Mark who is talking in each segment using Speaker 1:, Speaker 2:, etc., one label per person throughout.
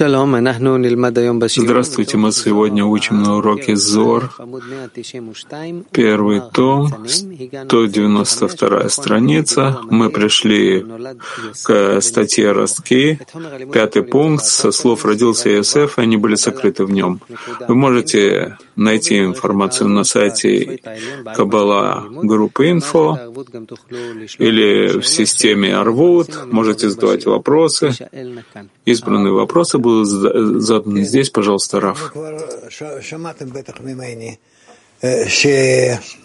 Speaker 1: Здравствуйте, мы сегодня учим на уроке Зор, первый том, 192 страница. Мы пришли к статье Ростки, пятый пункт, со слов «родился Иосиф», они были сокрыты в нем. Вы можете найти информацию на сайте Кабала группы инфо или в системе Арвуд. Можете задавать вопросы. Избранные вопросы будут заданы здесь, пожалуйста, Раф.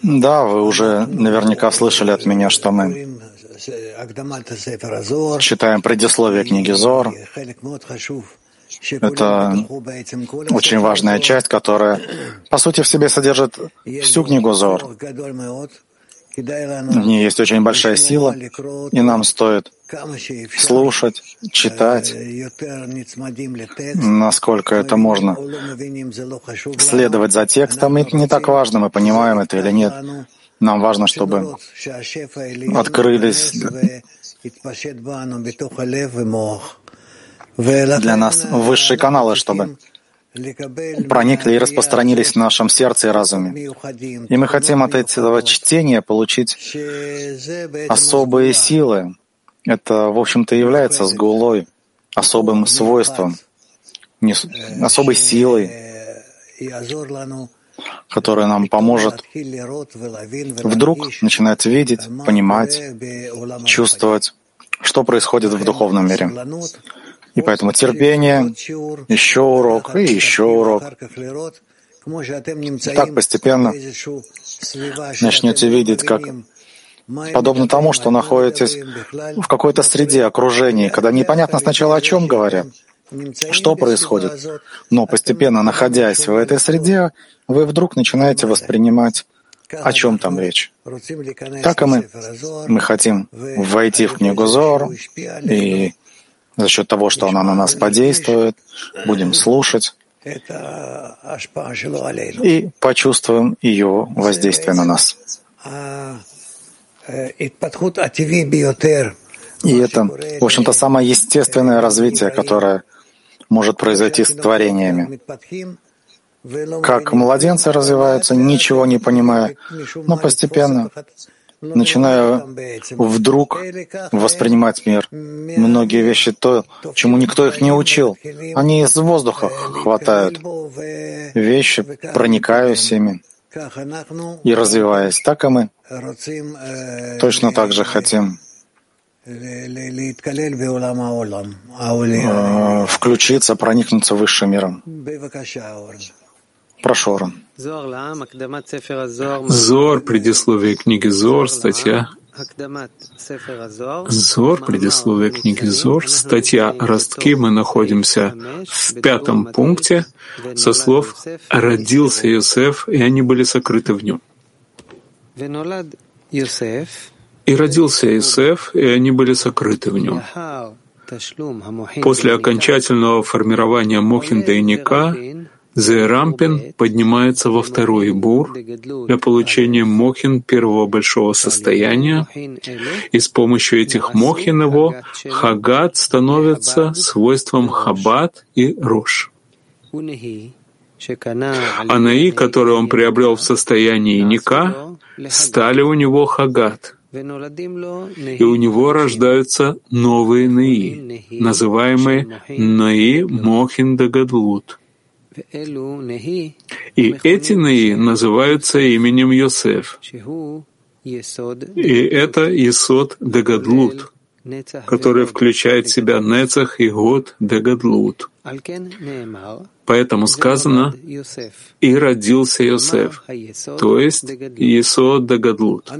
Speaker 2: Да, вы уже наверняка слышали от меня, что мы читаем предисловие книги Зор. Это очень важная часть, которая, по сути, в себе содержит всю книгу Зор. В ней есть очень большая сила, и нам стоит слушать, читать, насколько это можно, следовать за текстом. И не так важно, мы понимаем это или нет. Нам важно, чтобы открылись для нас высшие каналы, чтобы проникли и распространились в нашем сердце и разуме. И мы хотим от этого чтения получить особые силы. Это, в общем-то, является сгулой, особым свойством, особой силой, которая нам поможет вдруг начинать видеть, понимать, чувствовать, что происходит в духовном мире. И поэтому терпение, еще урок и еще урок. Так постепенно начнете видеть, как подобно тому, что находитесь в какой-то среде, окружении, когда непонятно сначала о чем говорят, что происходит, но постепенно, находясь в этой среде, вы вдруг начинаете воспринимать, о чем там речь. Так и мы. Мы хотим войти в книгу Зор и за счет того, что она на нас подействует, будем слушать и почувствуем ее воздействие на нас. И это, в общем-то, самое естественное развитие, которое может произойти с творениями. Как младенцы развиваются, ничего не понимая, но постепенно начинаю вдруг воспринимать мир. Многие вещи, то, чему никто их не учил, они из воздуха хватают. Вещи, проникаюсь ими и развиваясь. Так и мы точно так же хотим э, включиться, проникнуться высшим миром. Прошу, Оран.
Speaker 1: Зор, предисловие книги Зор, статья Зор, предисловие книги Зор, статья «Ростки». Мы находимся в пятом пункте со слов «Родился Иосиф, и они были сокрыты в нем». И родился Иосиф, и они были сокрыты в нем. После окончательного формирования Мохин Дейника Зерампин поднимается во второй бур для получения мохин первого большого состояния, и с помощью этих мохин его хагат становится свойством хабат и рош. А наи, которые он приобрел в состоянии ника, стали у него хагат, и у него рождаются новые наи, называемые наи мохин дагадлут — и эти наи называются именем Йосеф. И это Исод Дегадлут, который включает в себя Нецах и Год Дегадлут. Поэтому сказано «И родился Йосеф», то есть Исод Дегадлут.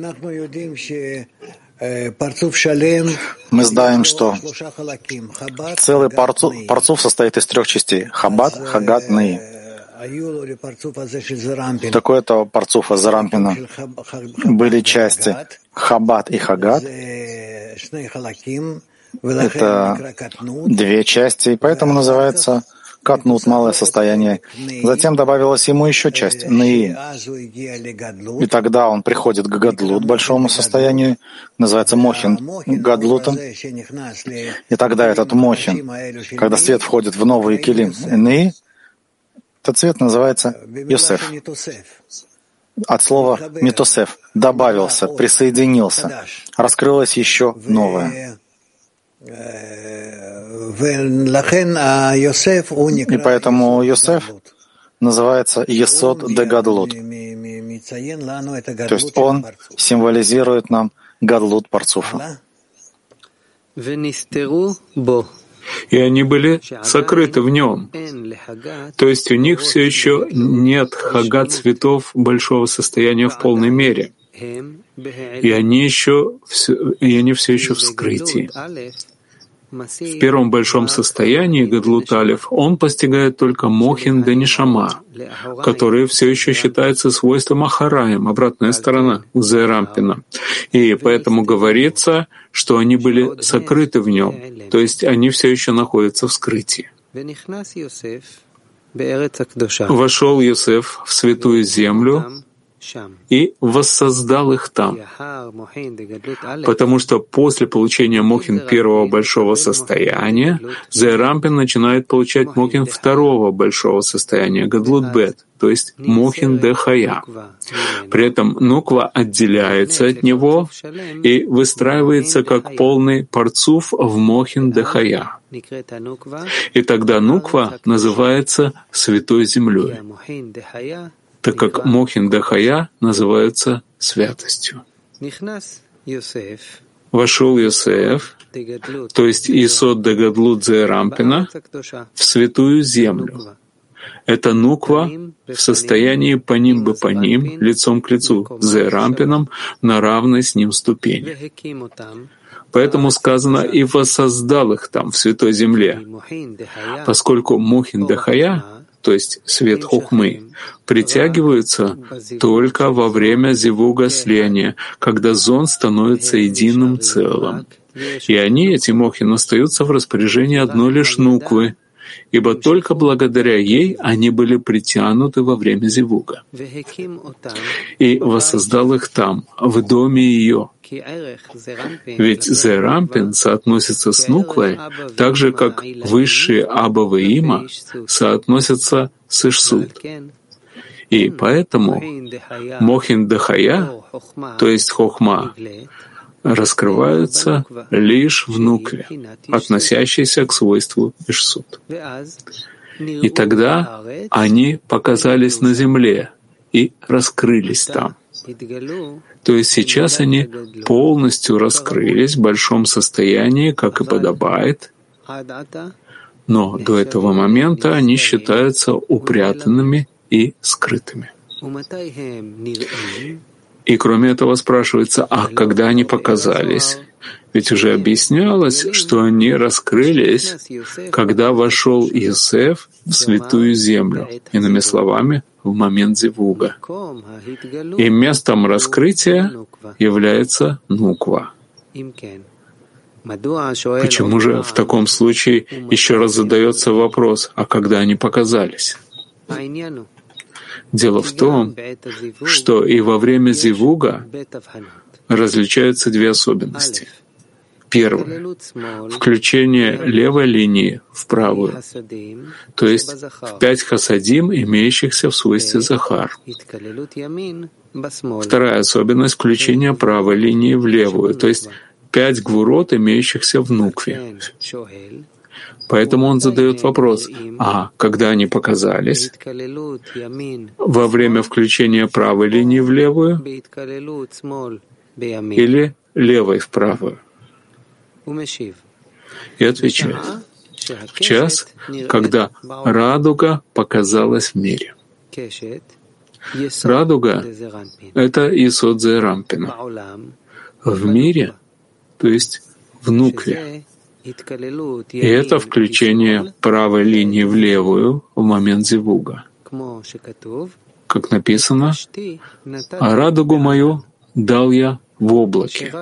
Speaker 2: Мы знаем, что целый парцуф состоит из трех частей — хабат, хагат, наи. Такое то парцуфа Зарампина. Были части. Хабат и хагат. Это две части, и поэтому называется катнут, малое состояние. Затем добавилась ему еще часть, Наи. И тогда он приходит к Гадлут, большому состоянию, называется Мохин Гадлутом. И тогда этот Мохин, когда свет входит в новый килим Наи, этот цвет называется Йосеф. От слова «митосеф» — добавился, присоединился. Раскрылось еще новое. И поэтому Йосеф называется Есод де Гадлут. То есть он символизирует нам Гадлут Парцуфа
Speaker 1: и они были сокрыты в нем. То есть у них все еще нет хага цветов большого состояния в полной мере. И они еще все, и они все еще в скрытии. В первом большом состоянии Гадлуталев он постигает только Мохин Данишама, который все еще считается свойством Ахараем, обратная сторона Зерампина. И поэтому говорится, что они были сокрыты в нем, то есть они все еще находятся в скрытии. Вошел Йосеф в святую землю, и воссоздал их там. Потому что после получения Мохин первого большого состояния, Зерампин начинает получать Мохин второго большого состояния, Гадлутбет, то есть Мохин Дехая. При этом Нуква отделяется от него и выстраивается как полный парцуф в Мохин Дехая. И тогда Нуква называется Святой Землей так как Мохин Дахая называются святостью. Вошел Йосеф, то есть Исод Дегадлут Рампина, в святую землю. Это нуква в состоянии по ним бы по ним, лицом к лицу, с Рампином на равной с ним ступени. Поэтому сказано «и воссоздал их там, в Святой Земле», поскольку Мухин Дахая то есть свет хухмы, притягиваются только во время зевуга слияния, когда зон становится единым целым. И они, эти мохин, остаются в распоряжении одной лишь нуквы, ибо только благодаря ей они были притянуты во время зевуга. И воссоздал их там, в доме ее. Ведь Зерампин соотносится с Нуквой, так же, как высшие Абава Има соотносятся с Ишсуд. И поэтому Мохин Дахая, то есть Хохма, раскрываются лишь в нукве, относящейся к свойству Ишсут. И тогда они показались на земле и раскрылись там. То есть сейчас они полностью раскрылись в большом состоянии, как и подобает, но до этого момента они считаются упрятанными и скрытыми. И кроме этого спрашивается, а когда они показались? Ведь уже объяснялось, что они раскрылись, когда вошел Иосиф в святую землю, иными словами, в момент Зевуга. И местом раскрытия является Нуква. Почему же в таком случае еще раз задается вопрос, а когда они показались? Дело в том, что и во время зивуга различаются две особенности. Первое — включение левой линии в правую, то есть в пять хасадим, имеющихся в свойстве Захар. Вторая особенность — включение правой линии в левую, то есть пять гвурот, имеющихся в нукве. Поэтому он задает вопрос, а когда они показались? Во время включения правой линии в левую или левой в правую? И отвечает, в час, когда радуга показалась в мире. Радуга — это Исод Рампина. В мире, то есть в Нукве, и это включение правой линии в левую в момент зевуга. Как написано, «А радугу мою дал я в облаке».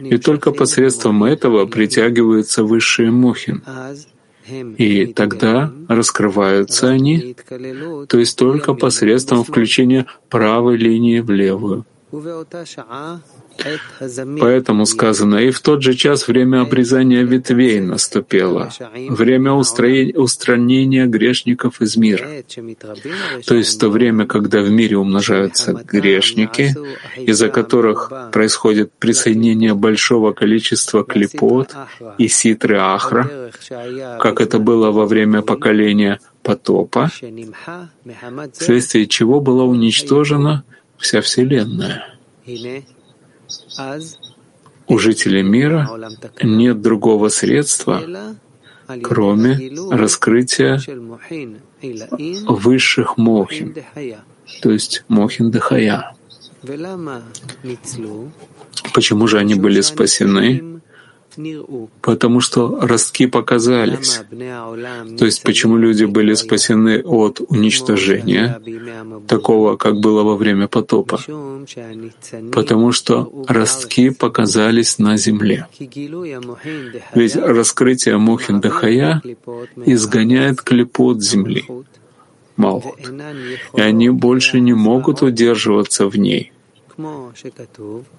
Speaker 1: И только посредством этого притягиваются высшие мухин. И тогда раскрываются они, то есть только посредством включения правой линии в левую. Поэтому сказано, и в тот же час время обрезания ветвей наступило, время устранения грешников из мира. То есть в то время, когда в мире умножаются грешники, из-за которых происходит присоединение большого количества клепот и ситры Ахра, как это было во время поколения потопа, вследствие чего была уничтожена вся Вселенная. У жителей мира нет другого средства, кроме раскрытия высших мохин, то есть мохин Дахая. Почему же они были спасены? Потому что ростки показались. То есть почему люди были спасены от уничтожения, такого, как было во время потопа? Потому что ростки показались на земле. Ведь раскрытие Мухин Дахая изгоняет клепот земли, Малхут, и они больше не могут удерживаться в ней.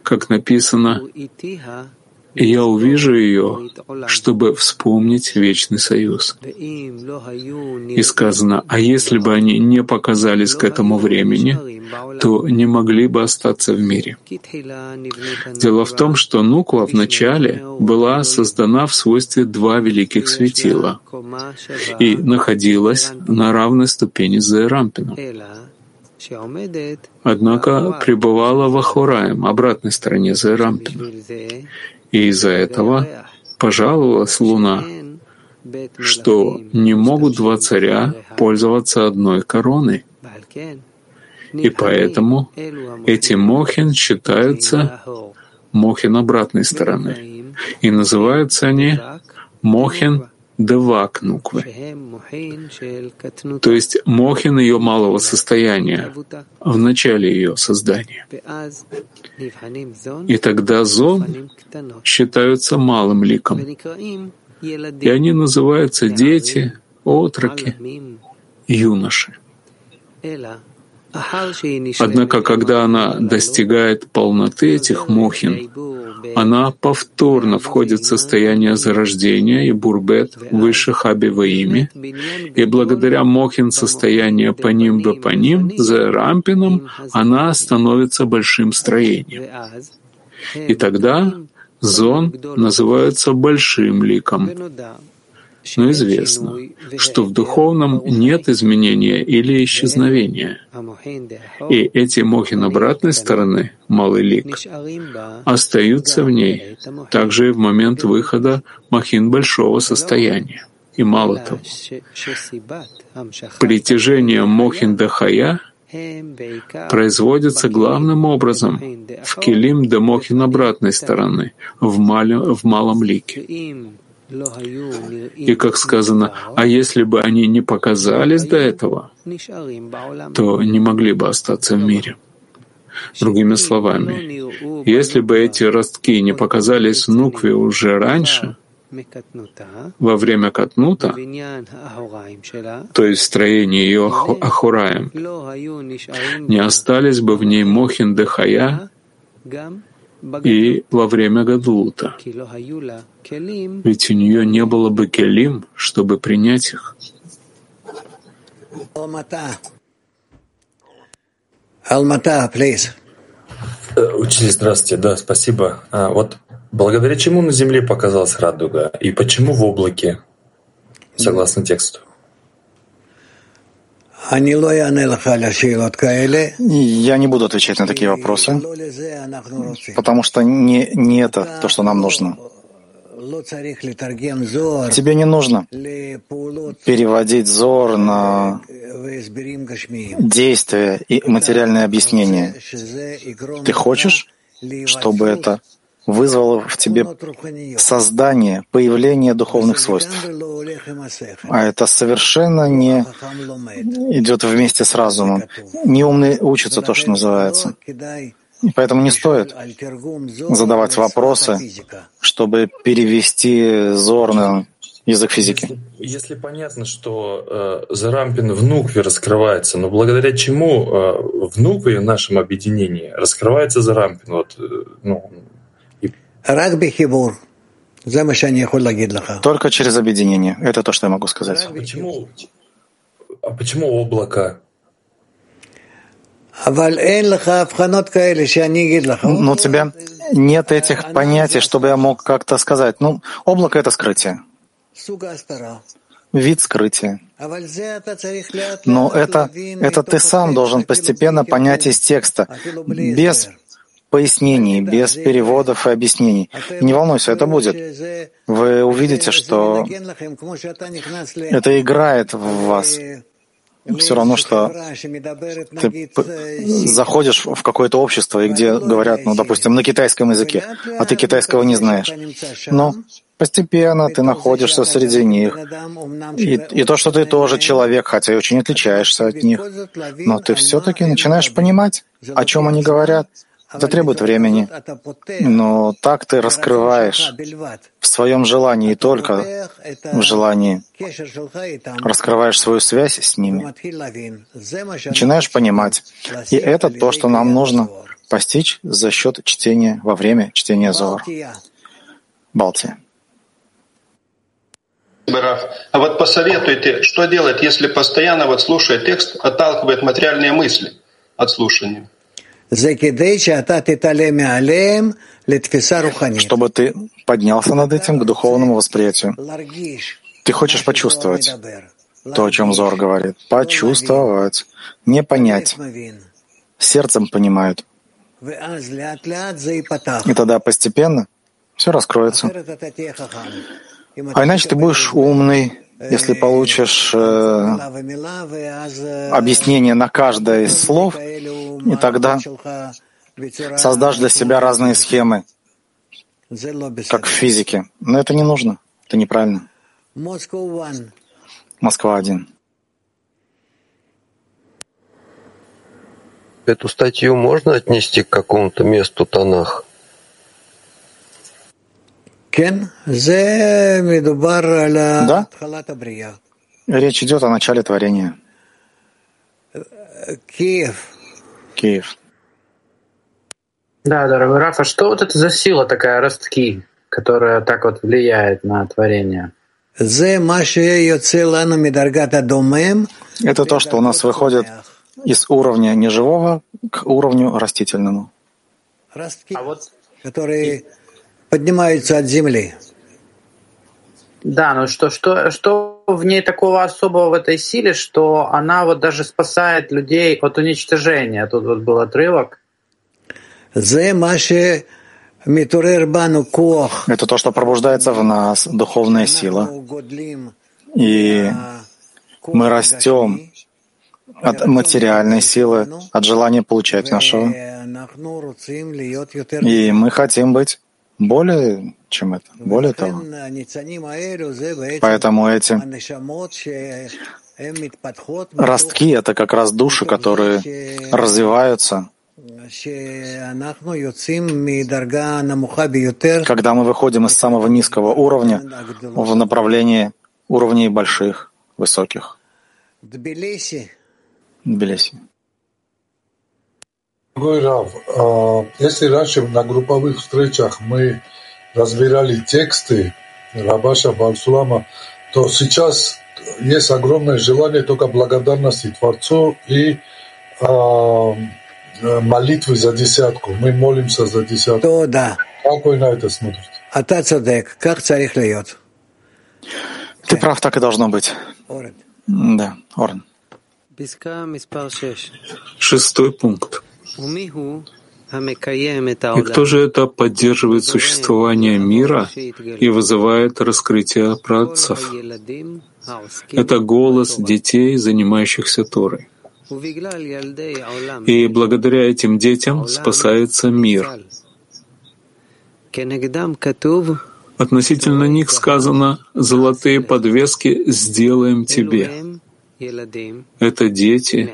Speaker 1: Как написано, я увижу ее, чтобы вспомнить вечный союз. И сказано, а если бы они не показались к этому времени, то не могли бы остаться в мире. Дело в том, что Нуква вначале была создана в свойстве два великих светила и находилась на равной ступени с Зайрампином. Однако пребывала в Ахураем, обратной стороне Зайрампина. И из-за этого пожаловалась Луна, что не могут два царя пользоваться одной короной. И поэтому эти мохин считаются мохин обратной стороны. И называются они мохин девак нуквы, то есть мохин ее малого состояния, в начале ее создания. И тогда зон считаются малым ликом, и они называются дети, отроки, юноши. Однако, когда она достигает полноты этих мохин, она повторно входит в состояние зарождения и бурбет выше хаби во и благодаря мохин состояния по ним бы по ним, за рампином, она становится большим строением. И тогда зон называется большим ликом. Но известно, что в духовном нет изменения или исчезновения. И эти мохин обратной стороны, малый лик, остаются в ней, также и в момент выхода махин большого состояния. И мало того, притяжение мохин дахая производится главным образом в килим де мохин обратной стороны, в, мале, в малом лике. И как сказано, а если бы они не показались до этого, то не могли бы остаться в мире. Другими словами, если бы эти ростки не показались в Нукве уже раньше, во время Катнута, то есть строение ее Ахураем, не остались бы в ней Мохин Дехая и во время Гадлута. Ведь у нее не было бы келим, чтобы принять их.
Speaker 3: Алмата, please. Э, учитель, здравствуйте. Да, спасибо. А, вот благодаря чему на Земле показалась радуга и почему в облаке, согласно тексту?
Speaker 2: Я не буду отвечать на такие вопросы, потому что не, не это то, что нам нужно. Тебе не нужно переводить зор на действия и материальные объяснения. Ты хочешь, чтобы это вызвало в тебе создание, появление духовных свойств. А это совершенно не идет вместе с разумом. Неумный учится то, что называется. И поэтому не стоит задавать вопросы, чтобы перевести зор на язык физики.
Speaker 3: Если, если понятно, что э, Зарампин в Нукве раскрывается, но благодаря чему э, в Нукве, в нашем объединении, раскрывается Зарампин? Вот, э, ну.
Speaker 2: Только через объединение. Это то, что я могу сказать.
Speaker 3: А почему, а почему облако?
Speaker 2: Но у тебя нет этих понятий, чтобы я мог как-то сказать. Ну, облако — это скрытие. Вид скрытия. Но это, это ты сам должен постепенно понять из текста, без пояснений, без переводов и объяснений. Не волнуйся, это будет. Вы увидите, что это играет в вас. Все равно, что ты заходишь в какое-то общество, и где говорят, ну, допустим, на китайском языке, а ты китайского не знаешь. Но постепенно ты находишься среди них. И, и то, что ты тоже человек, хотя и очень отличаешься от них, но ты все-таки начинаешь понимать, о чем они говорят, это требует времени, но так ты раскрываешь в своем желании, только в желании, раскрываешь свою связь с ними, начинаешь понимать. И это то, что нам нужно постичь за счет чтения во время чтения Зор. Балтия.
Speaker 4: А вот посоветуйте, что делать, если постоянно вот слушая текст, отталкивает материальные мысли от слушания?
Speaker 2: Чтобы ты поднялся над этим к духовному восприятию. Ты хочешь почувствовать то, о чем Зор говорит. Почувствовать, не понять. Сердцем понимают. И тогда постепенно все раскроется. А иначе ты будешь умный, если получишь э, объяснение на каждое из слов, и тогда создашь для себя разные схемы, как в физике. Но это не нужно, это неправильно. Москва один.
Speaker 5: Эту статью можно отнести к какому-то месту Танах?
Speaker 2: Да? Речь идет о начале творения.
Speaker 6: Киев.
Speaker 2: Киев.
Speaker 6: Да, дорогой Рафа, что вот это за сила такая ростки, которая так вот влияет на творение?
Speaker 2: Это то, что у нас выходит из уровня неживого к уровню растительному.
Speaker 6: А вот
Speaker 2: которые поднимаются от земли.
Speaker 6: Да, но что, что, что в ней такого особого в этой силе, что она вот даже спасает людей от уничтожения? Тут вот был отрывок.
Speaker 2: Это то, что пробуждается в нас, духовная сила. И мы растем от материальной силы, от желания получать нашего. И мы хотим быть более чем это, более того. Поэтому эти ростки — это как раз души, которые развиваются, когда мы выходим из самого низкого уровня в направлении уровней больших, высоких. Тбилиси.
Speaker 7: Дорогой Рав, если раньше на групповых встречах мы разбирали тексты Рабаша Барсулама, то сейчас есть огромное желание только благодарности Творцу и а, молитвы за десятку. Мы молимся за десятку. То да. Как вы на это смотрите?
Speaker 2: Ты прав, так и должно быть. Да, Орен.
Speaker 1: Шестой пункт. И кто же это поддерживает существование мира и вызывает раскрытие праотцов? Это голос детей, занимающихся Торой. И благодаря этим детям спасается мир. Относительно них сказано «золотые подвески сделаем тебе». Это дети,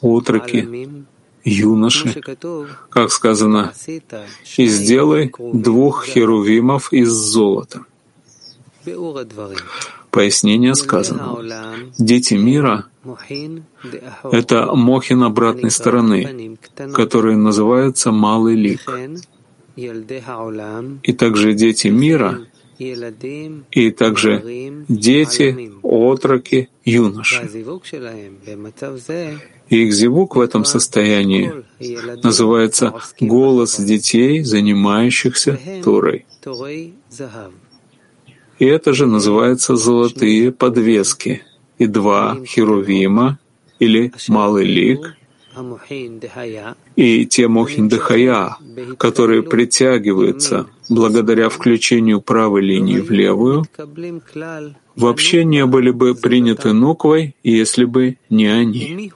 Speaker 1: утроки, юноши, как сказано, и сделай двух херувимов из золота. Пояснение сказанного. Дети мира — это мохин обратной стороны, который называется малый лик. И также дети мира и также дети, отроки, юноши. И их зивук в этом состоянии называется «голос детей, занимающихся Торой». И это же называется «золотые подвески» и два херувима или малый лик и те мохин дыхая, которые притягиваются благодаря включению правой линии в левую, вообще не были бы приняты нуквой, если бы не они.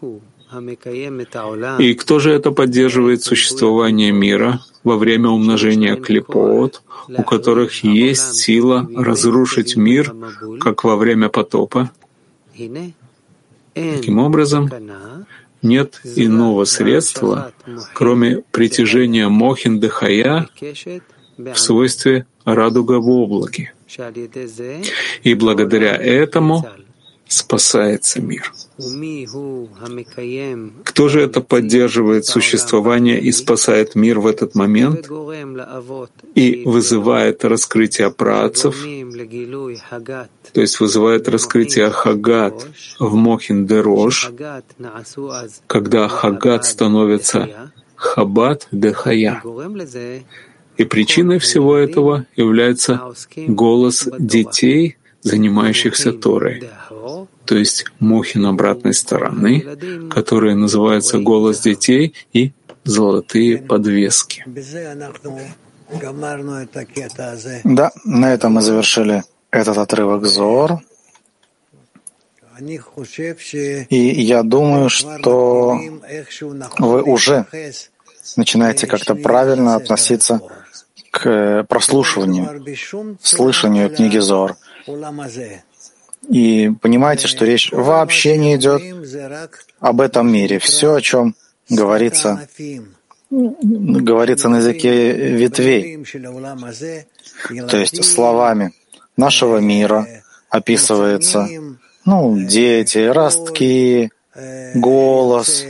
Speaker 1: И кто же это поддерживает существование мира во время умножения клепот, у которых есть сила разрушить мир, как во время потопа? Таким образом, нет иного средства, кроме притяжения Мохин Дехая в свойстве радуга в облаке. И благодаря этому спасается мир. Кто же это поддерживает существование и спасает мир в этот момент и вызывает раскрытие працев, то есть вызывает раскрытие Хагат в Мохин Дерош, когда Хагат становится Хабат Дехая. И причиной всего этого является голос детей, занимающихся Торой, то есть мухин обратной стороны, которые называются голос детей и золотые подвески.
Speaker 2: Да, на этом мы завершили этот отрывок Зор. И я думаю, что вы уже начинаете как-то правильно относиться к прослушиванию, слышанию книги Зор. И понимаете, что речь вообще не идет об этом мире. Все, о чем говорится, говорится на языке ветвей, то есть словами нашего мира описывается, ну, дети, ростки, голос,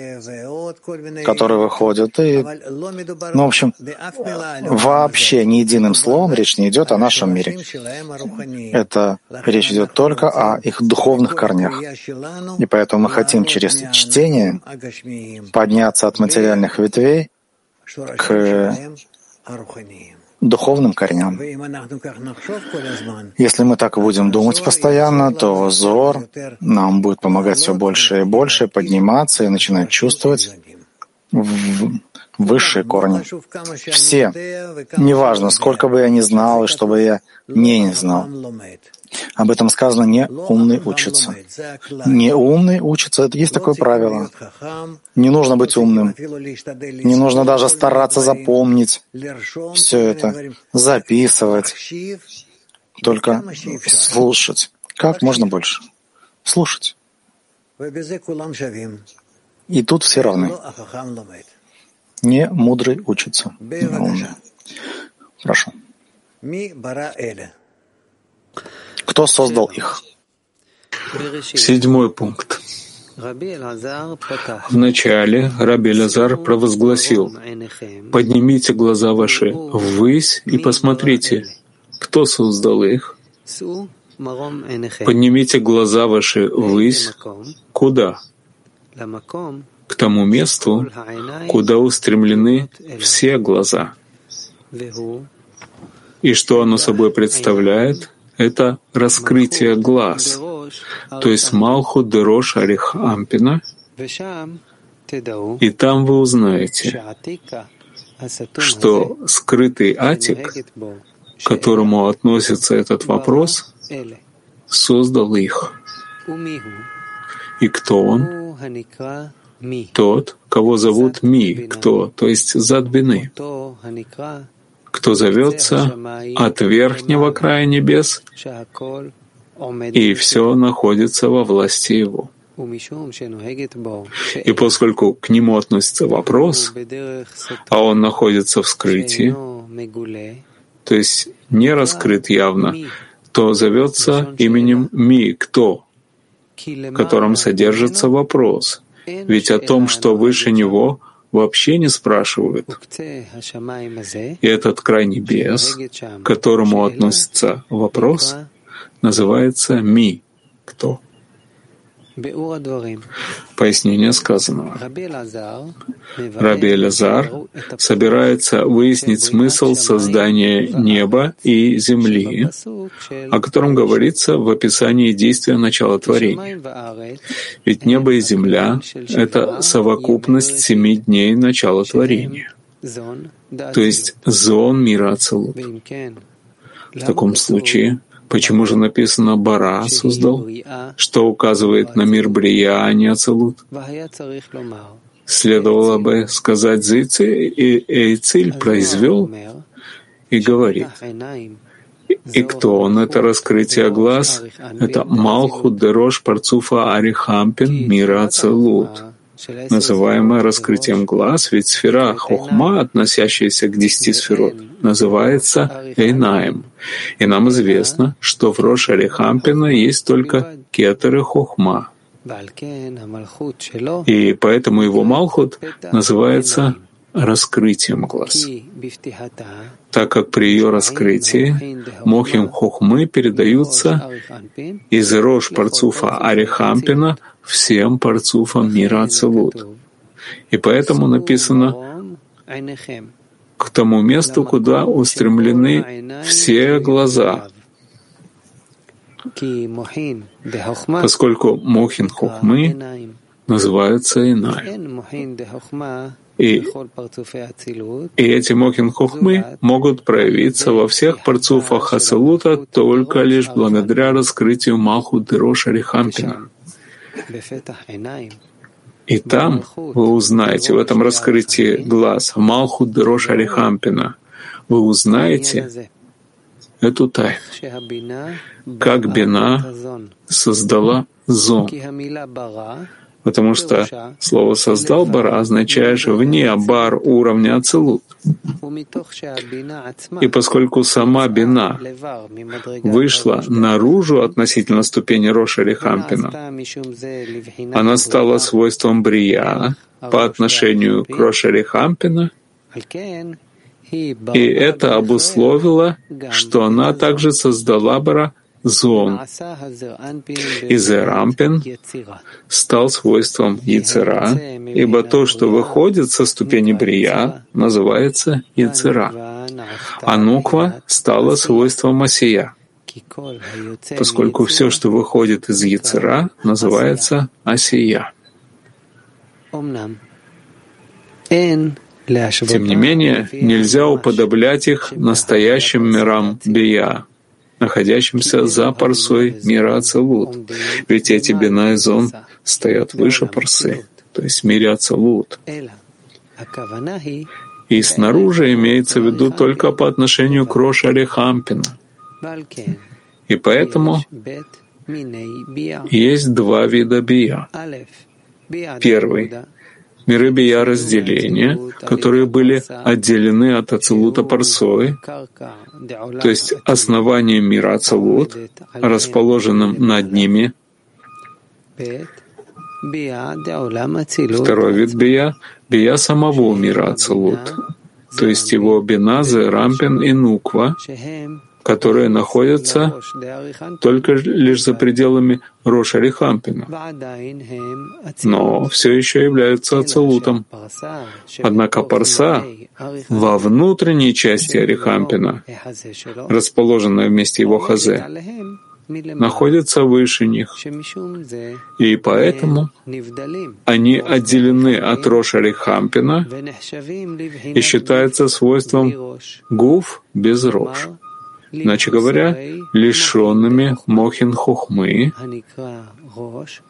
Speaker 2: который выходит. И, ну, в общем, вообще ни единым словом речь не идет о нашем мире. Это речь идет только о их духовных корнях. И поэтому мы хотим через чтение подняться от материальных ветвей к духовным корням. Если мы так будем думать постоянно, то Зор нам будет помогать все больше и больше подниматься и начинать чувствовать высшие корни. Все, неважно, сколько бы я ни знал и что бы я не, не знал. Об этом сказано «не умный учится». Не умный учится, это есть такое правило. Не нужно быть умным. Не нужно даже стараться запомнить все это, записывать. Только слушать. Как можно больше? Слушать. И тут все равны. Не мудрый учится, умный. Прошу. Кто создал их?
Speaker 1: Седьмой пункт. Вначале Раби Лазар провозгласил, «Поднимите глаза ваши ввысь и посмотрите, кто создал их. Поднимите глаза ваши ввысь. Куда? К тому месту, куда устремлены все глаза. И что оно собой представляет? это раскрытие глаз, то есть Малху Дерош Арих Ампина, и там вы узнаете, что скрытый атик, к которому относится этот вопрос, создал их. И кто он? Тот, кого зовут Ми, кто, то есть Задбины кто зовется от верхнего края небес, и все находится во власти его. И поскольку к нему относится вопрос, а он находится в скрытии, то есть не раскрыт явно, то зовется именем Ми, кто, в котором содержится вопрос. Ведь о том, что выше него, вообще не спрашивают. И этот край небес, к которому относится вопрос, называется Ми, кто. Пояснение сказанного. Раби Элязар собирается выяснить смысл создания неба и земли, о котором говорится в описании действия начала творения. Ведь небо и земля — это совокупность семи дней начала творения, то есть зон мира Ацелут. В таком случае — Почему же написано «Бара создал», что указывает на мир Брия, а не Ацелут? Следовало бы сказать «Зайцы» и «Эйциль произвел» и говорит. И кто он? Это раскрытие глаз, это Малхут Дерош Парцуфа Арихампин мира Ацелут называемое раскрытием глаз, ведь сфера хохма, относящаяся к десяти сферот, называется Эйнаем. И нам известно, что в Рош Арихампина есть только кетеры хохма. И поэтому его Малхут называется раскрытием глаз, так как при ее раскрытии мохим хохмы передаются из Рош Парцуфа Арихампина всем парцуфам мира Ацелут. И поэтому написано к тому месту, куда устремлены все глаза, поскольку Мохин Хохмы называются Инай. И, и эти Мохин Хохмы могут проявиться во всех парцуфах Ацелута только лишь благодаря раскрытию Малху Дероша Рихампина. И там вы узнаете, в этом раскрытии глаз, Малхут Дерош Арихампина, вы узнаете эту тайну, как Бина создала зон. Потому что слово «создал бара» означает же вне бар уровня Ацелут. И поскольку сама Бина вышла наружу относительно ступени Роша Рихампина, она стала свойством Брия по отношению к Роша Рихампина, и это обусловило, что она также создала бара зон. И Зерампин стал свойством Яцера, ибо то, что выходит со ступени Брия, называется Яцера, а Нуква стала свойством Асия, поскольку все, что выходит из Яцера, называется Асия. Тем не менее, нельзя уподоблять их настоящим мирам Бия, находящимся за парсой мира Ацелут. Ведь эти Бина и Зон стоят выше парсы, то есть в мире Ацелут. И снаружи имеется в виду только по отношению к Рош Арихампина. И поэтому есть два вида бия. Первый миры бия разделения, которые были отделены от Ацелута Парсой, то есть основанием мира Ацелут, расположенным над ними. Второй вид бия — бия самого мира Ацелут, то есть его биназы, рампин и нуква, которые находятся только лишь за пределами Роша Рихампина, но все еще являются ацелутом. Однако парса во внутренней части Арихампина, расположенная вместе его хазе, находится выше них. И поэтому они отделены от Роша Рихампина и считаются свойством гуф без Рош иначе говоря, лишенными мохин хухмы,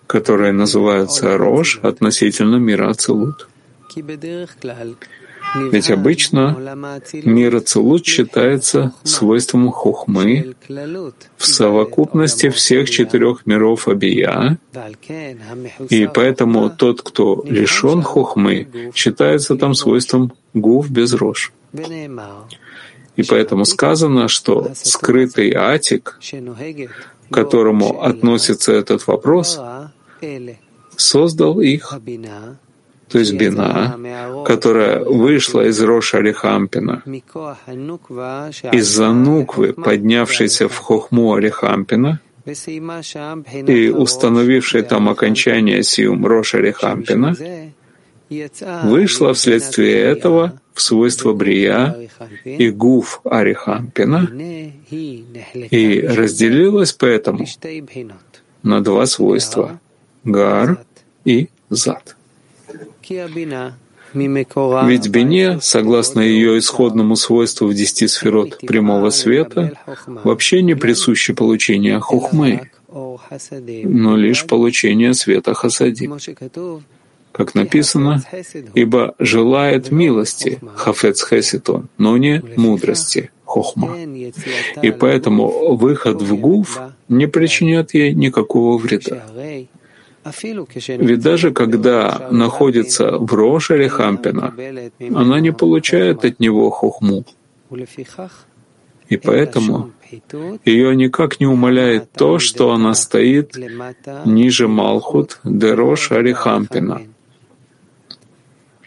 Speaker 1: которые называются рож относительно мира Ацелут. Ведь обычно мир Ацелут считается свойством хухмы в совокупности всех четырех миров Абия, и поэтому тот, кто лишен хухмы, считается там свойством гуф без рож. И поэтому сказано, что скрытый атик, к которому относится этот вопрос, создал их, то есть бина, которая вышла из Роша Алихампина, из-за нуквы, поднявшейся в хохму Алихампина, и установившей там окончание сиум Роша Алихампина, вышла вследствие этого в свойство Брия и Гуф Арихампина и разделилась поэтому на два свойства — Гар и Зад. Ведь Бине, согласно ее исходному свойству в десяти сферот прямого света, вообще не присуще получение хухмы, но лишь получение света хасади. Как написано, ибо желает милости, хафец хеситон, но не мудрости, хохма. И поэтому выход в гуф не причиняет ей никакого вреда. Ведь даже когда находится в Рошере Хампина, она не получает от него хохму. И поэтому ее никак не умаляет то, что она стоит ниже Малхут Дерош Арихампина.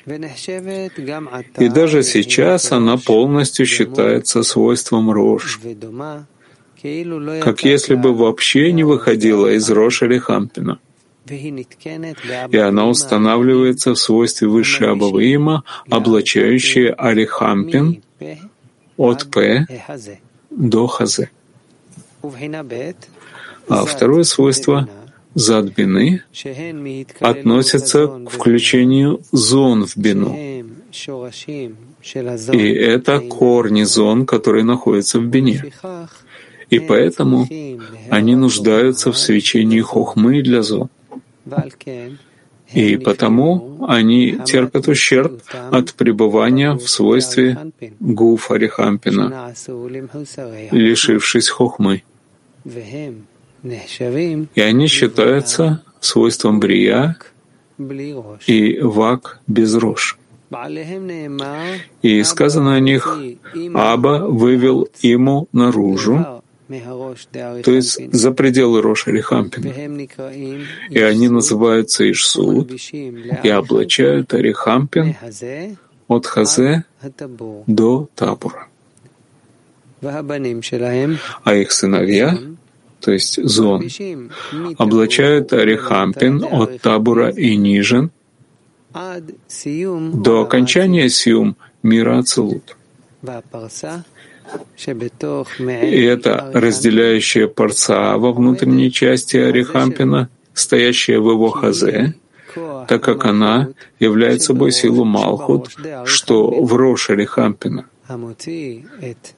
Speaker 1: И даже сейчас она полностью считается свойством Рош, как если бы вообще не выходила из Рош Арихампина и она устанавливается в свойстве высшей Абаваима, облачающей Арихампин от П до Хазе. А второе свойство задбины относится к включению зон в бину. И это корни зон, которые находятся в бине. И поэтому они нуждаются в свечении хохмы для зон. И потому они терпят ущерб от пребывания в свойстве гуфа Рихампина, лишившись хохмы. И они считаются свойством брия и вак без рож. И сказано о них, Аба вывел ему наружу, то есть за пределы Роша Арихампина. И они называются Ишсуд и облачают Арихампин от Хазе до Табура. А их сыновья, то есть Зон, облачают Арихампин от Табура и Нижен до окончания Сиум мира Ацелут. И это разделяющая парца во внутренней части Арихампина, стоящая в его хазе, так как она является собой силу Малхут, что в Рош Арихампина,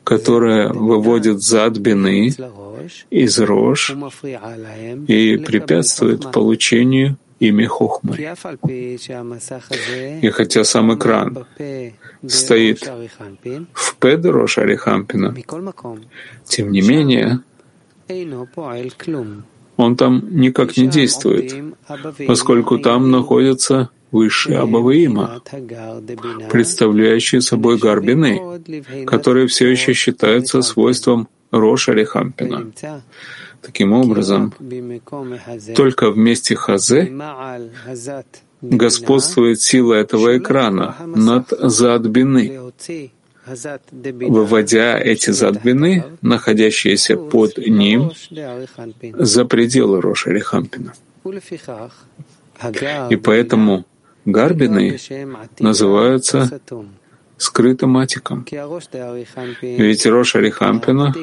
Speaker 1: которая выводит зад бины из Рош и препятствует получению ими Хохмы. И хотя сам экран стоит в Педро Шарихампина, тем не менее, он там никак не действует, поскольку там находятся высшие Абаваима, представляющие собой гарбины, которые все еще считаются свойством Роша Рехампина. Таким образом, только вместе Хазе господствует сила этого экрана над задбины, выводя эти задбины, находящиеся под ним, за пределы Роша Рихампина. И поэтому гарбины называются скрытым атиком. Ведь Роша Рихампина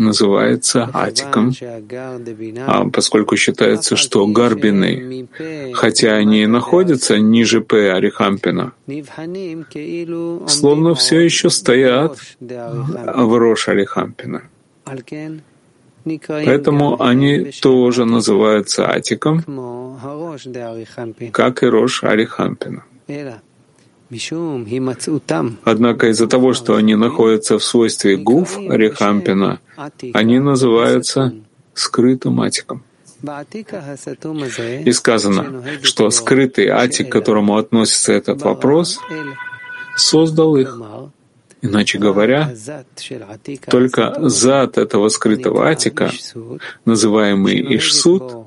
Speaker 1: называется Атиком, а поскольку считается, что Гарбины, хотя они и находятся ниже П Арихампина, словно все еще стоят в Рош Арихампина. Поэтому они тоже называются Атиком, как и Рош Арихампина. Однако из-за того, что они находятся в свойстве гуф Рехампина, они называются скрытым атиком. И сказано, что скрытый атик, к которому относится этот вопрос, создал их. Иначе говоря, только зад этого скрытого атика, называемый Ишсуд,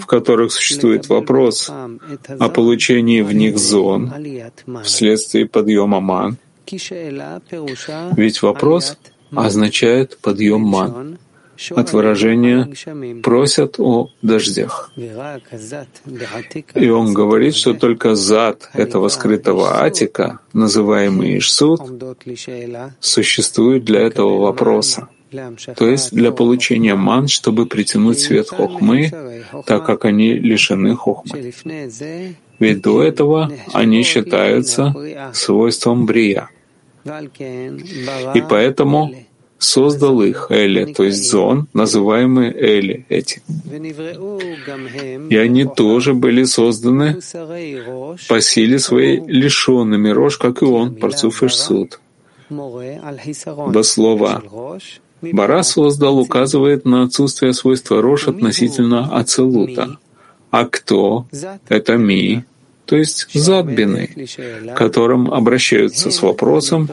Speaker 1: в которых существует вопрос о получении в них зон вследствие подъема ман, ведь вопрос означает подъем ман от выражения «просят о дождях». И он говорит, что только зад этого скрытого атика, называемый Ишсуд, существует для этого вопроса, то есть для получения ман, чтобы притянуть свет хохмы, так как они лишены хохмы. Ведь до этого они считаются свойством брия. И поэтому создал их Эли, то есть Зон, называемые Эли эти. И они тоже были созданы по силе своей лишенными рож, как и он, Парцуф Ишсуд. До слова Бара создал указывает на отсутствие свойства рож относительно Ацелута. А кто? Это Ми, то есть Задбины, к которым обращаются с вопросом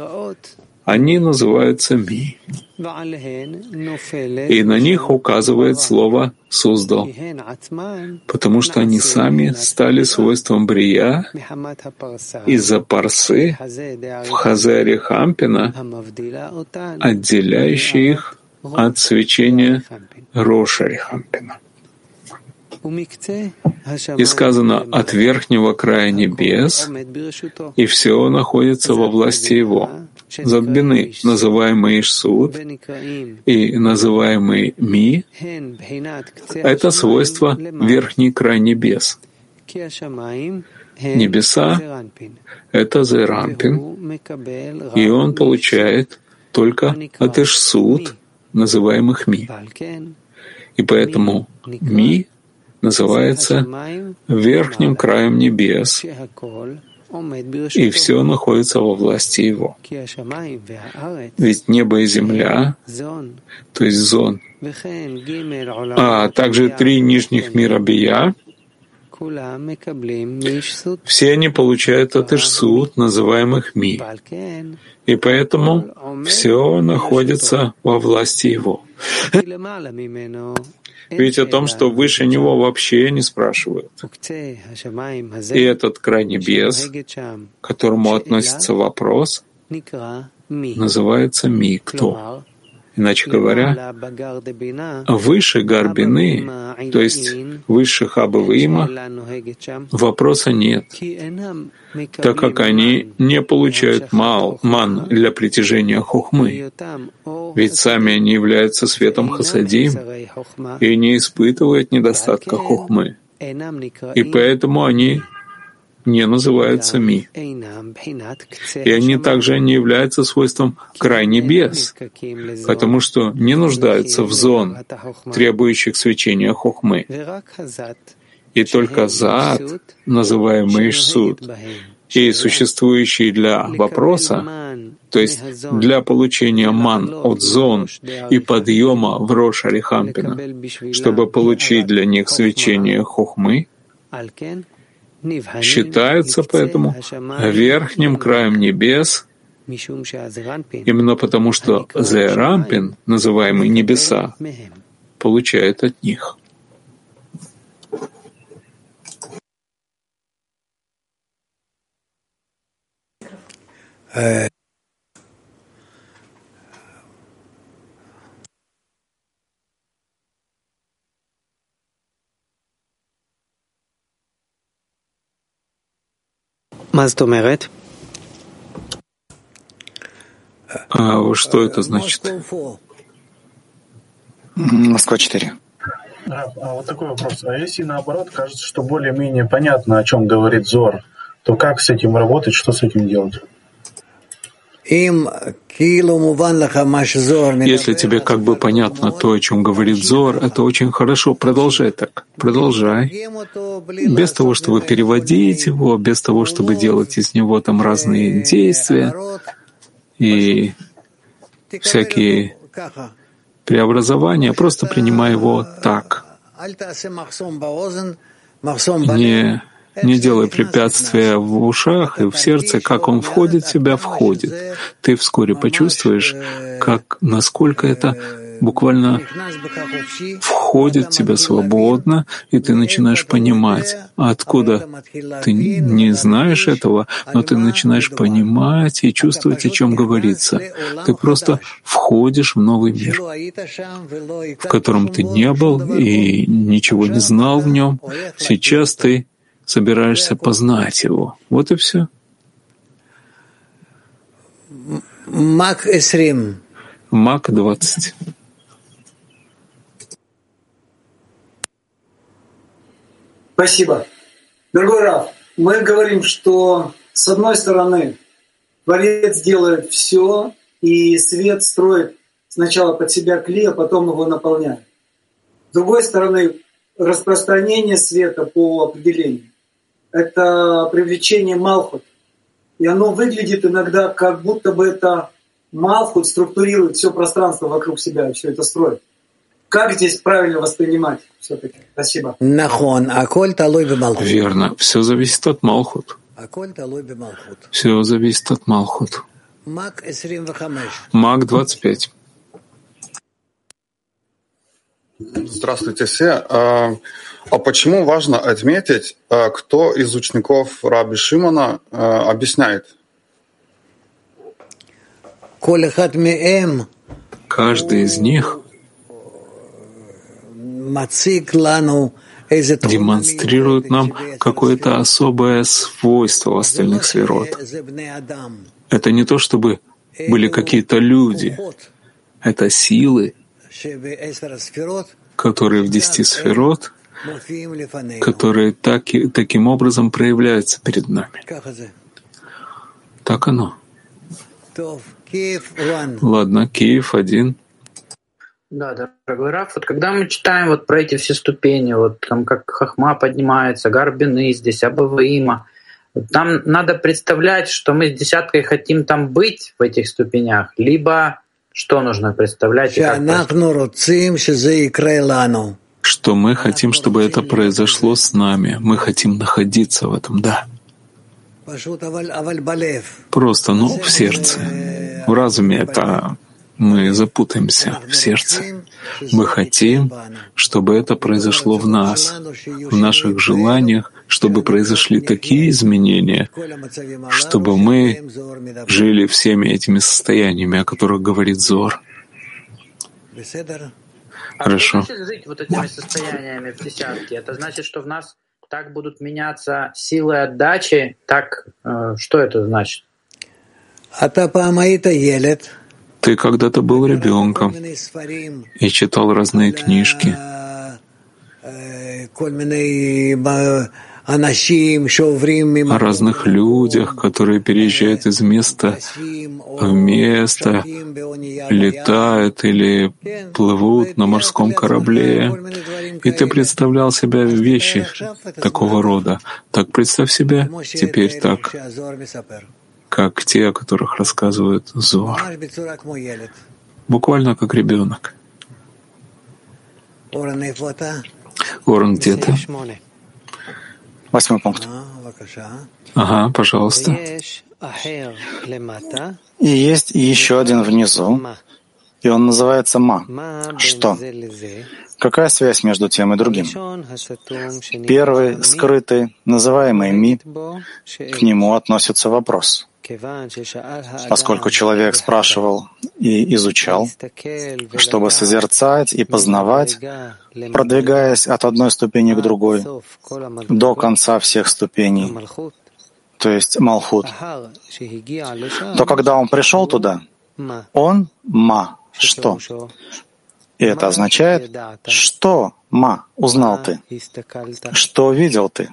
Speaker 1: они называются ми. И на них указывает слово «создал», потому что они сами стали свойством брия из-за парсы в Хазере Хампина, отделяющей их от свечения Рошари Хампина. И сказано «от верхнего края небес», и все находится во власти Его. Задбины, называемый Ишсуд и называемый Ми, это свойство верхний край небес. Небеса — это Зерампин, и он получает только от Ишсуд, называемых Ми. И поэтому Ми называется верхним краем небес, и все находится во власти Его. Ведь небо и земля, то есть зон, а также три нижних мира Бия, все они получают от Ишсут, называемых Ми. И поэтому все находится во власти Его. Ведь о том, что выше него вообще не спрашивают. И этот край небес, к которому относится вопрос, называется ми, кто. Иначе говоря, выше Гарбины, то есть выше Хабавима, вопроса нет, так как они не получают мал, ман для притяжения хухмы, ведь сами они являются светом хасадим и не испытывают недостатка хухмы, и поэтому они не называются ми. И они также не являются свойством край небес, потому что не нуждаются в зон, требующих свечения хохмы. И только зад, называемый Ишсуд, и существующий для вопроса, то есть для получения ман от зон и подъема в Рош Арихампина, чтобы получить для них свечение хохмы, считаются поэтому верхним краем небес, именно потому что Зерампин, называемый небеса, получает от них. А что это значит?
Speaker 2: Москва 4.
Speaker 8: А вот такой вопрос. А если наоборот кажется, что более-менее понятно, о чем говорит Зор, то как с этим работать, что с этим делать?
Speaker 1: Если тебе как бы понятно то, о чем говорит Зор, это очень хорошо. Продолжай так. Продолжай. Без того, чтобы переводить его, без того, чтобы делать из него там разные действия и всякие преобразования, просто принимай его так. Не Не делай препятствия в ушах и в сердце, как он входит в тебя, входит. Ты вскоре почувствуешь, как, насколько это буквально входит в тебя свободно, и ты начинаешь понимать, откуда ты не знаешь этого, но ты начинаешь понимать и чувствовать, о чем говорится. Ты просто входишь в новый мир, в котором ты не был и ничего не знал в нем. Сейчас ты собираешься познать его. Вот и все.
Speaker 9: Мак 20.
Speaker 1: Мак 20.
Speaker 10: Спасибо. Дорогой Раф, мы говорим, что с одной стороны Творец делает все, и свет строит сначала под себя клей, а потом его наполняет. С другой стороны, распространение света по определению — это привлечение Малхут. И оно выглядит иногда, как будто бы это Малхут структурирует все пространство вокруг себя, все это строит. Как здесь правильно воспринимать все-таки? Спасибо.
Speaker 1: Верно. Все зависит от Малхут. Все зависит от Малхут. Маг 25.
Speaker 11: Здравствуйте все. А, а почему важно отметить, а, кто из учеников Раби Шимона а, объясняет?
Speaker 1: Каждый из них демонстрирует нам какое-то особое свойство остальных сферот. Это не то, чтобы были какие-то люди. Это силы, которые в десяти сферот, которые так и, таким образом проявляются перед нами. Так оно. Ладно, Киев один.
Speaker 6: Да, дорогой Раф, вот когда мы читаем вот про эти все ступени, вот там как Хахма поднимается, Гарбины здесь, Абаваима, там надо представлять, что мы с десяткой хотим там быть в этих ступенях, либо что нужно представлять?
Speaker 1: Что мы хотим, чтобы это произошло с нами. Мы хотим находиться в этом, да. Просто, ну, в сердце. В разуме это мы запутаемся в сердце. Мы хотим, чтобы это произошло в нас, в наших желаниях, чтобы произошли такие изменения, чтобы мы жили всеми этими состояниями, о которых говорит Зор.
Speaker 6: Хорошо. А жить вот этими состояниями в десятке? Это значит, что в нас так будут меняться силы отдачи? Так, э, что это значит?
Speaker 1: Ты когда-то был ребенком и читал разные книжки, о разных людях, которые переезжают из места в место, летают или плывут на морском корабле. И ты представлял себя вещи такого рода. Так представь себя теперь так, как те, о которых рассказывает Зор. Буквально как ребенок. Орен, где ты?
Speaker 2: Восьмой пункт.
Speaker 1: Ага, пожалуйста.
Speaker 2: И есть еще один внизу, и он называется «ма». Что? Какая связь между тем и другим? Первый, скрытый, называемый «ми», к нему относится вопрос. Поскольку человек спрашивал и изучал, чтобы созерцать и познавать, продвигаясь от одной ступени к другой, до конца всех ступеней, то есть Малхут, то когда он пришел туда, он Ма, что? И это означает, что Ма узнал ты, что видел ты,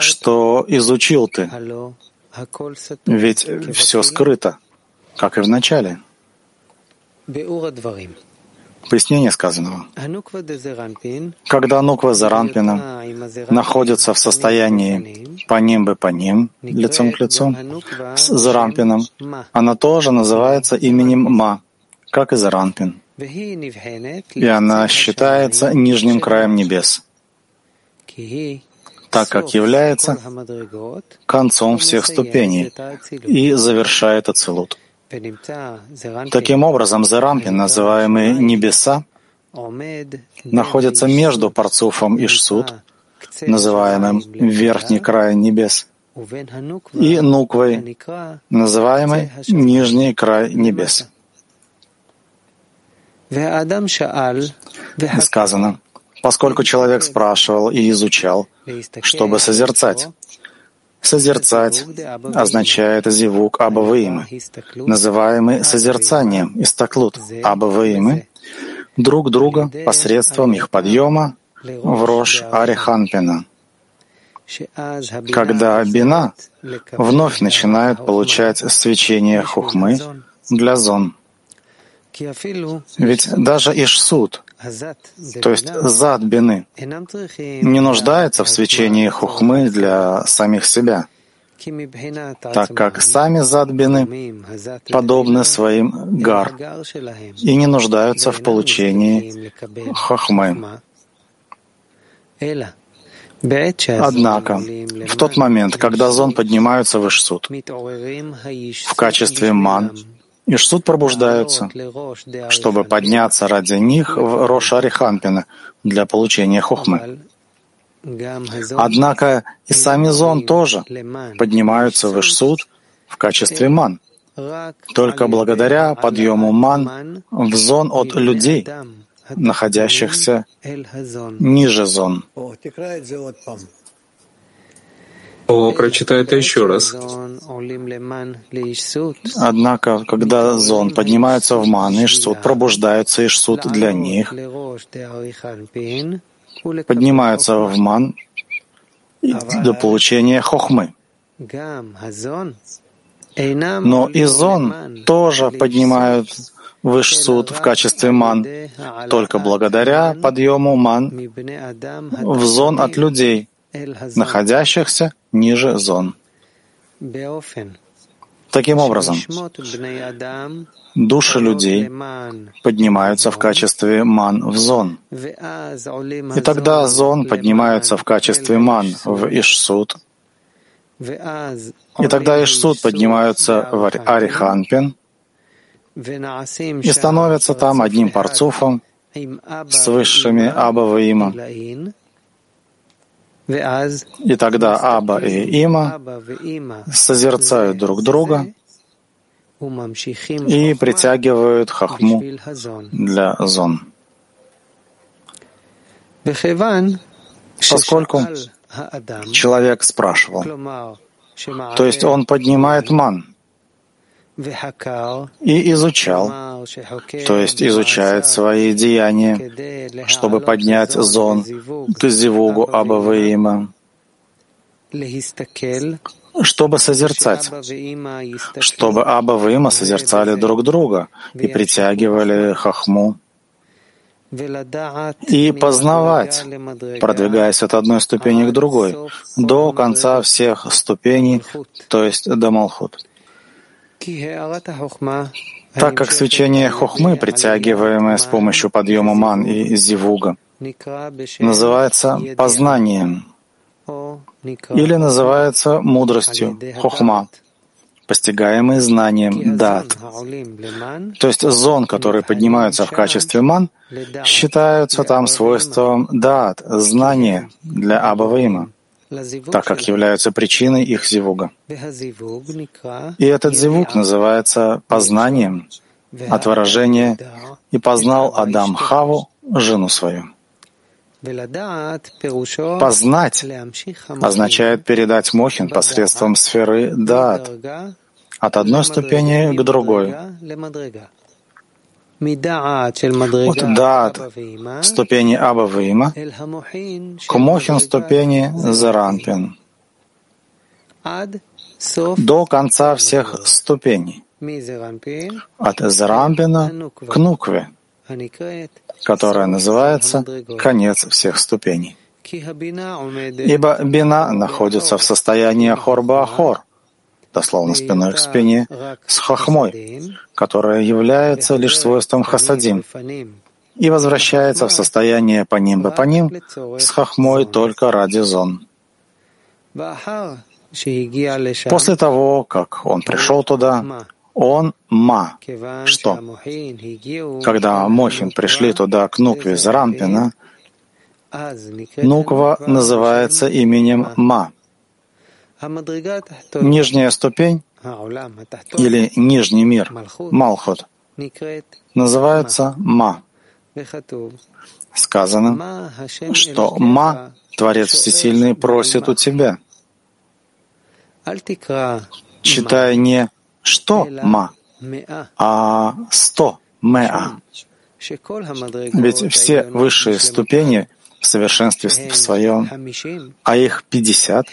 Speaker 2: что изучил ты, ведь все скрыто, как и в начале. Пояснение сказанного. Когда Нуква Заранпина находится в состоянии по ним бы по ним, лицом к лицу, с Заранпином, она тоже называется именем Ма, как и Заранпин. И она считается нижним краем небес, так как является концом всех ступеней и завершает Ацилут. Таким образом, Зерампин, называемый небеса, находится между Парцуфом и Шсут, называемым верхний край небес, и Нуквой, называемый нижний край небес. Сказано, поскольку человек спрашивал и изучал, чтобы созерцать. Созерцать означает зивук абаваимы, называемый созерцанием истаклут абаваимы, друг друга посредством их подъема в рожь Ариханпина, когда бина вновь начинает получать свечение хухмы для зон. Ведь даже Ишсуд, то есть зад бины, не нуждается в свечении хухмы для самих себя, так как сами зад бины подобны своим гар и не нуждаются в получении хохмы. Однако, в тот момент, когда зон поднимаются в Ишсуд в качестве ман, Ишсуд пробуждаются, чтобы подняться ради них в Роша Ариханпина для получения хохмы. Однако и сами зон тоже поднимаются в Ишсуд в качестве ман, только благодаря подъему ман в зон от людей, находящихся ниже зон.
Speaker 1: Прочитай это еще раз.
Speaker 2: Однако, когда зон поднимается в ман, Ишсуд пробуждается Ишсуд для них, поднимаются в ман до получения хохмы. Но и зон тоже поднимают в Ишсуд в качестве ман, только благодаря подъему ман в зон от людей, находящихся ниже зон. Таким образом, души людей поднимаются в качестве ман в зон. И тогда зон поднимается в качестве ман в Ишсуд. И тогда Ишсуд поднимаются в Ариханпин. И становятся там одним парцуфом с высшими Абава и тогда Аба и Има созерцают друг друга и притягивают хахму для зон. Поскольку человек спрашивал, то есть он поднимает ман, и изучал, то есть изучает свои деяния, чтобы поднять зон к зивугу Абаваима, чтобы созерцать, чтобы Абаваима созерцали друг друга и притягивали хахму, и познавать, продвигаясь от одной ступени к другой, до конца всех ступеней, то есть до Малхут. Так как свечение хохмы, притягиваемое с помощью подъема ман и зивуга, называется познанием или называется мудростью хохма, постигаемый знанием дат. То есть зон, которые поднимаются в качестве ман, считаются там свойством дат, знания для Абаваима так как являются причиной их зивуга. И этот зивуг называется познанием от выражения «И познал Адам Хаву, жену свою». Познать означает передать Мохин посредством сферы Даат от одной ступени к другой, от Даат ступени Аба Вима к Мохин ступени Заранпин. До конца всех ступеней, от Зарампина к Нукве, которая называется конец всех ступеней. Ибо бина находится в состоянии Ахор-Баахор, дословно спиной к спине, с хахмой, которая является лишь свойством хасадим, и возвращается в состояние по ним бы по ним с хахмой только ради зон. После того, как он пришел туда, он ма. Что? Когда Мохин пришли туда к Нукве Зарампина, Нуква называется именем Ма. Нижняя ступень или нижний мир, Малхут, называется Ма. Сказано, что Ма, Творец Всесильный, просит у тебя. Читай не «что Ма», а «сто Меа». Ведь все высшие ступени в совершенстве в своем, а их 50,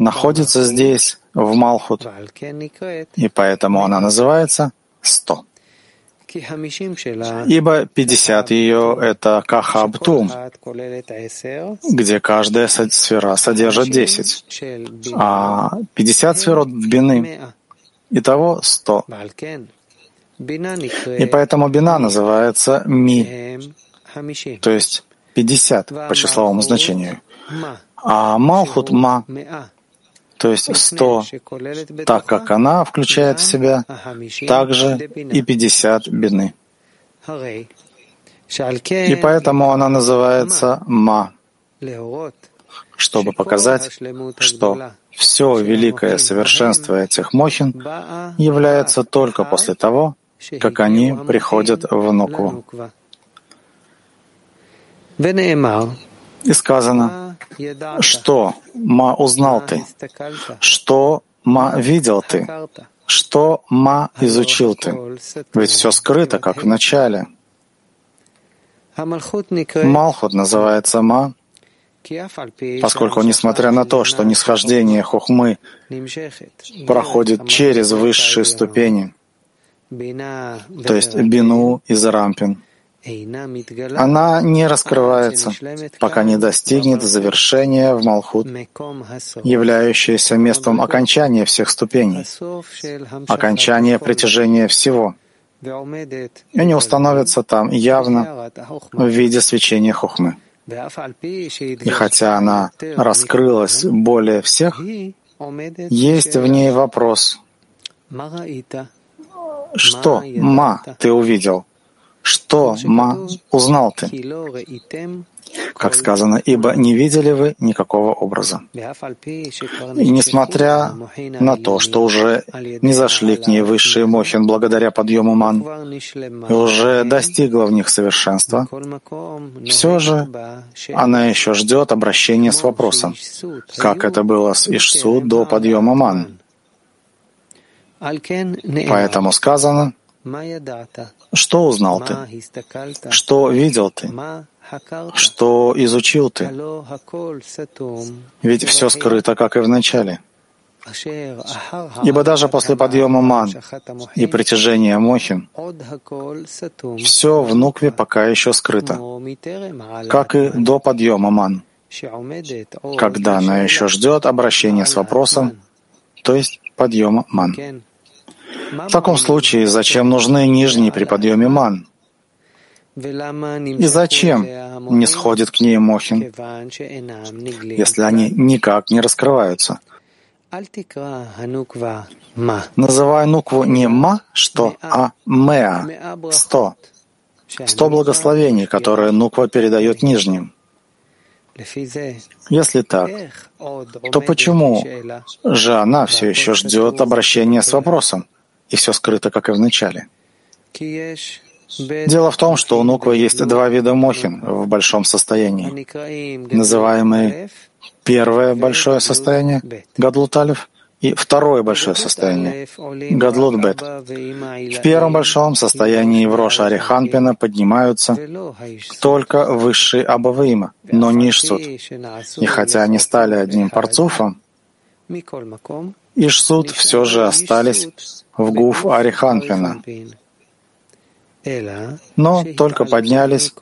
Speaker 2: находятся здесь, в Малхут, и поэтому она называется 100. Ибо 50 ее — это Кахабтум, где каждая сфера содержит 10, а 50 сферот Бины — итого 100. И поэтому Бина называется Ми, то есть 50 по числовому значению, а Малхут — Ма, то есть 100, так как она включает в себя также и 50 бины. И поэтому она называется Ма, чтобы показать, что все великое совершенство этих мохин является только после того, как они приходят в Нукву. И сказано, что ма узнал ты, что ма видел ты, что ма изучил ты. Ведь все скрыто, как в начале. Малхут называется ма, поскольку, несмотря на то, что нисхождение хухмы проходит через высшие ступени, то есть бину и зарампин, она не раскрывается, пока не достигнет завершения в Малхут, являющееся местом окончания всех ступеней, окончания притяжения всего, и не установится там явно в виде свечения хухмы. И хотя она раскрылась более всех, есть в ней вопрос. Что, ма, ты увидел? Что, ма, узнал ты? Как сказано, ибо не видели вы никакого образа. И несмотря на то, что уже не зашли к ней высшие мохин благодаря подъему ман, и уже достигла в них совершенства, все же она еще ждет обращения с вопросом, как это было с Ишсу до подъема ман. Поэтому сказано, что узнал ты? Что видел ты? Что изучил ты? Ведь все скрыто, как и в начале. Ибо даже после подъема ман и притяжения мохин, все в нукве пока еще скрыто, как и до подъема ман, когда она еще ждет обращения с вопросом, то есть подъема ман. В таком случае, зачем нужны нижние при подъеме ман? И зачем не сходит к ней Мохин, если они никак не раскрываются? Называй нукву не ма, что, а меа, сто. Сто благословений, которые нуква передает нижним. Если так, то почему же она все еще ждет обращения с вопросом? И все скрыто, как и в начале. Дело в том, что у Нуквы есть два вида мохин в большом состоянии, называемые первое большое состояние, Гадлуталев, и второе большое состояние, Гадлутбет. В первом большом состоянии в Роша Ариханпина поднимаются только высшие Абаваима, но не Ишсуд. И хотя они стали одним парцуфом, Ишсуд все же остались в Гуф Ариханпина, но только поднялись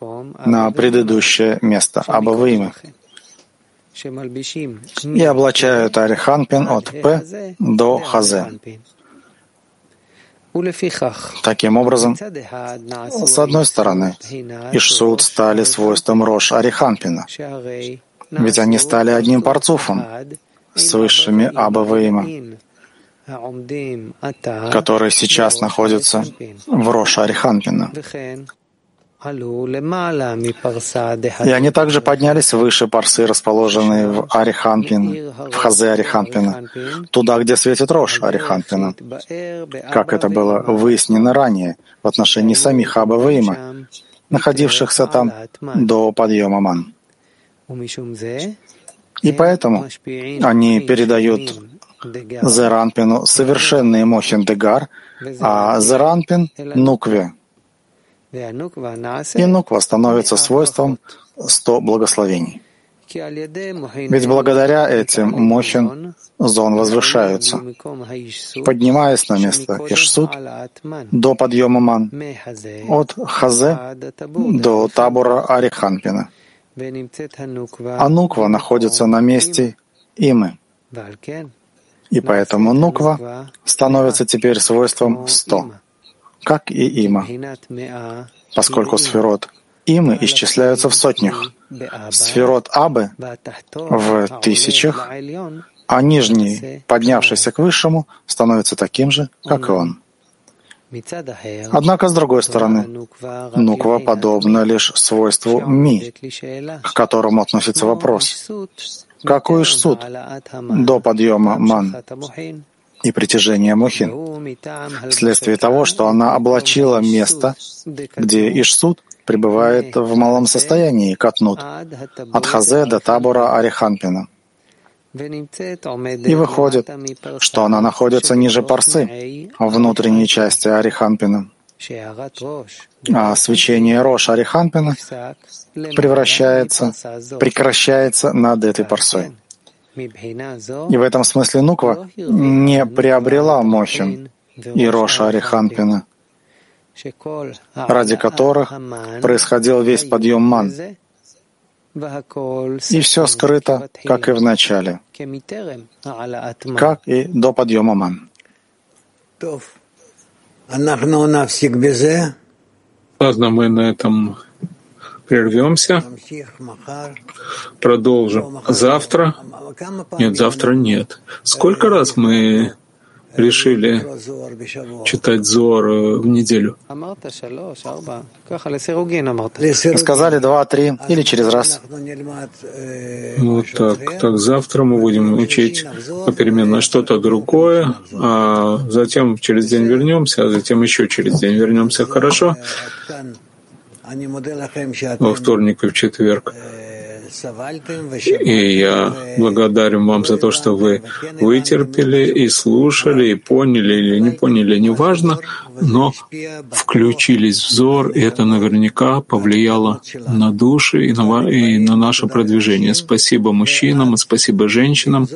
Speaker 2: на предыдущее место Абавыимы и облачают Ариханпин от П до Хазе. Таким образом, с одной стороны, Ишсуд стали свойством Рош Ариханпина, ведь они стали одним парцуфом, с высшими Абаваима, которые сейчас находятся в Роша Ариханпина. И они также поднялись выше парсы, расположенные в Ариханпин, в Хазе Ариханпина, туда, где светит Рош Ариханпина, как это было выяснено ранее в отношении самих Абаваима, находившихся там до подъема Ман. И поэтому они передают Зеранпину совершенный Мохин Дегар, а Зеранпин — Нукве. И Нуква становится свойством сто благословений. Ведь благодаря этим Мохин зон возвышаются, поднимаясь на место Ишсуд до подъема Ман, от Хазе до табора Ариханпина. А Нуква находится на месте Имы. И поэтому Нуква становится теперь свойством сто, как и Има, поскольку сферот Имы исчисляются в сотнях, сферот Абы в тысячах, а нижний, поднявшийся к высшему, становится таким же, как и он. Однако, с другой стороны, нуква подобна лишь свойству ми, к которому относится вопрос. Какой Ишсуд до подъема ман и притяжения мухин, вследствие того, что она облачила место, где Ишсуд пребывает в малом состоянии, катнут, от Хазе до табора Ариханпина. И выходит, что она находится ниже Парсы, внутренней части Ариханпина. А свечение Рош Ариханпина превращается, прекращается над этой Парсой. И в этом смысле Нуква не приобрела Мохин и Роша Ариханпина, ради которых происходил весь подъем ман, и все скрыто, как и в начале, как и до подъема ман.
Speaker 1: Ладно, мы на этом прервемся, продолжим. Завтра. Нет, завтра нет. Сколько раз мы решили читать Зор в неделю?
Speaker 2: Сказали два, три или через раз.
Speaker 1: Вот так. Так, завтра мы будем учить попеременно что-то другое, а затем через день вернемся, а затем еще через день вернемся. Хорошо? Во вторник и в четверг. И я благодарен вам за то, что вы вытерпели и слушали, и поняли или не поняли, неважно, но включились в взор, и это наверняка повлияло на души и на, и на наше продвижение. Спасибо мужчинам и спасибо женщинам.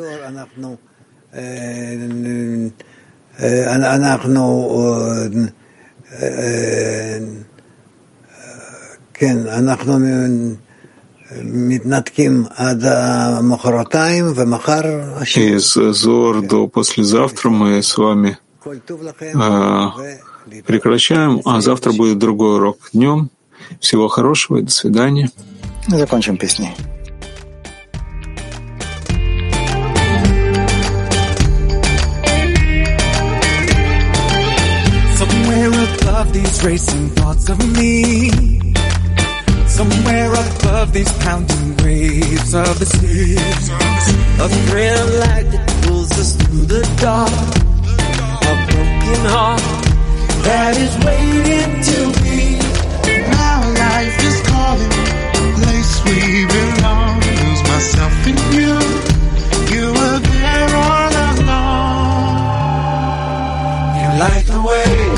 Speaker 9: כן, אנחנו
Speaker 1: из Зор до послезавтра мы с вами э, прекращаем, а завтра будет другой урок днем. Всего хорошего и до свидания.
Speaker 2: Закончим песней. These racing thoughts of me Somewhere above these pounding waves of the sea. A of light that pulls us through the dark. A broken heart that is waiting to be. Now life is calling, the place we belong. Lose myself in you. You were there all along. You
Speaker 12: light the way.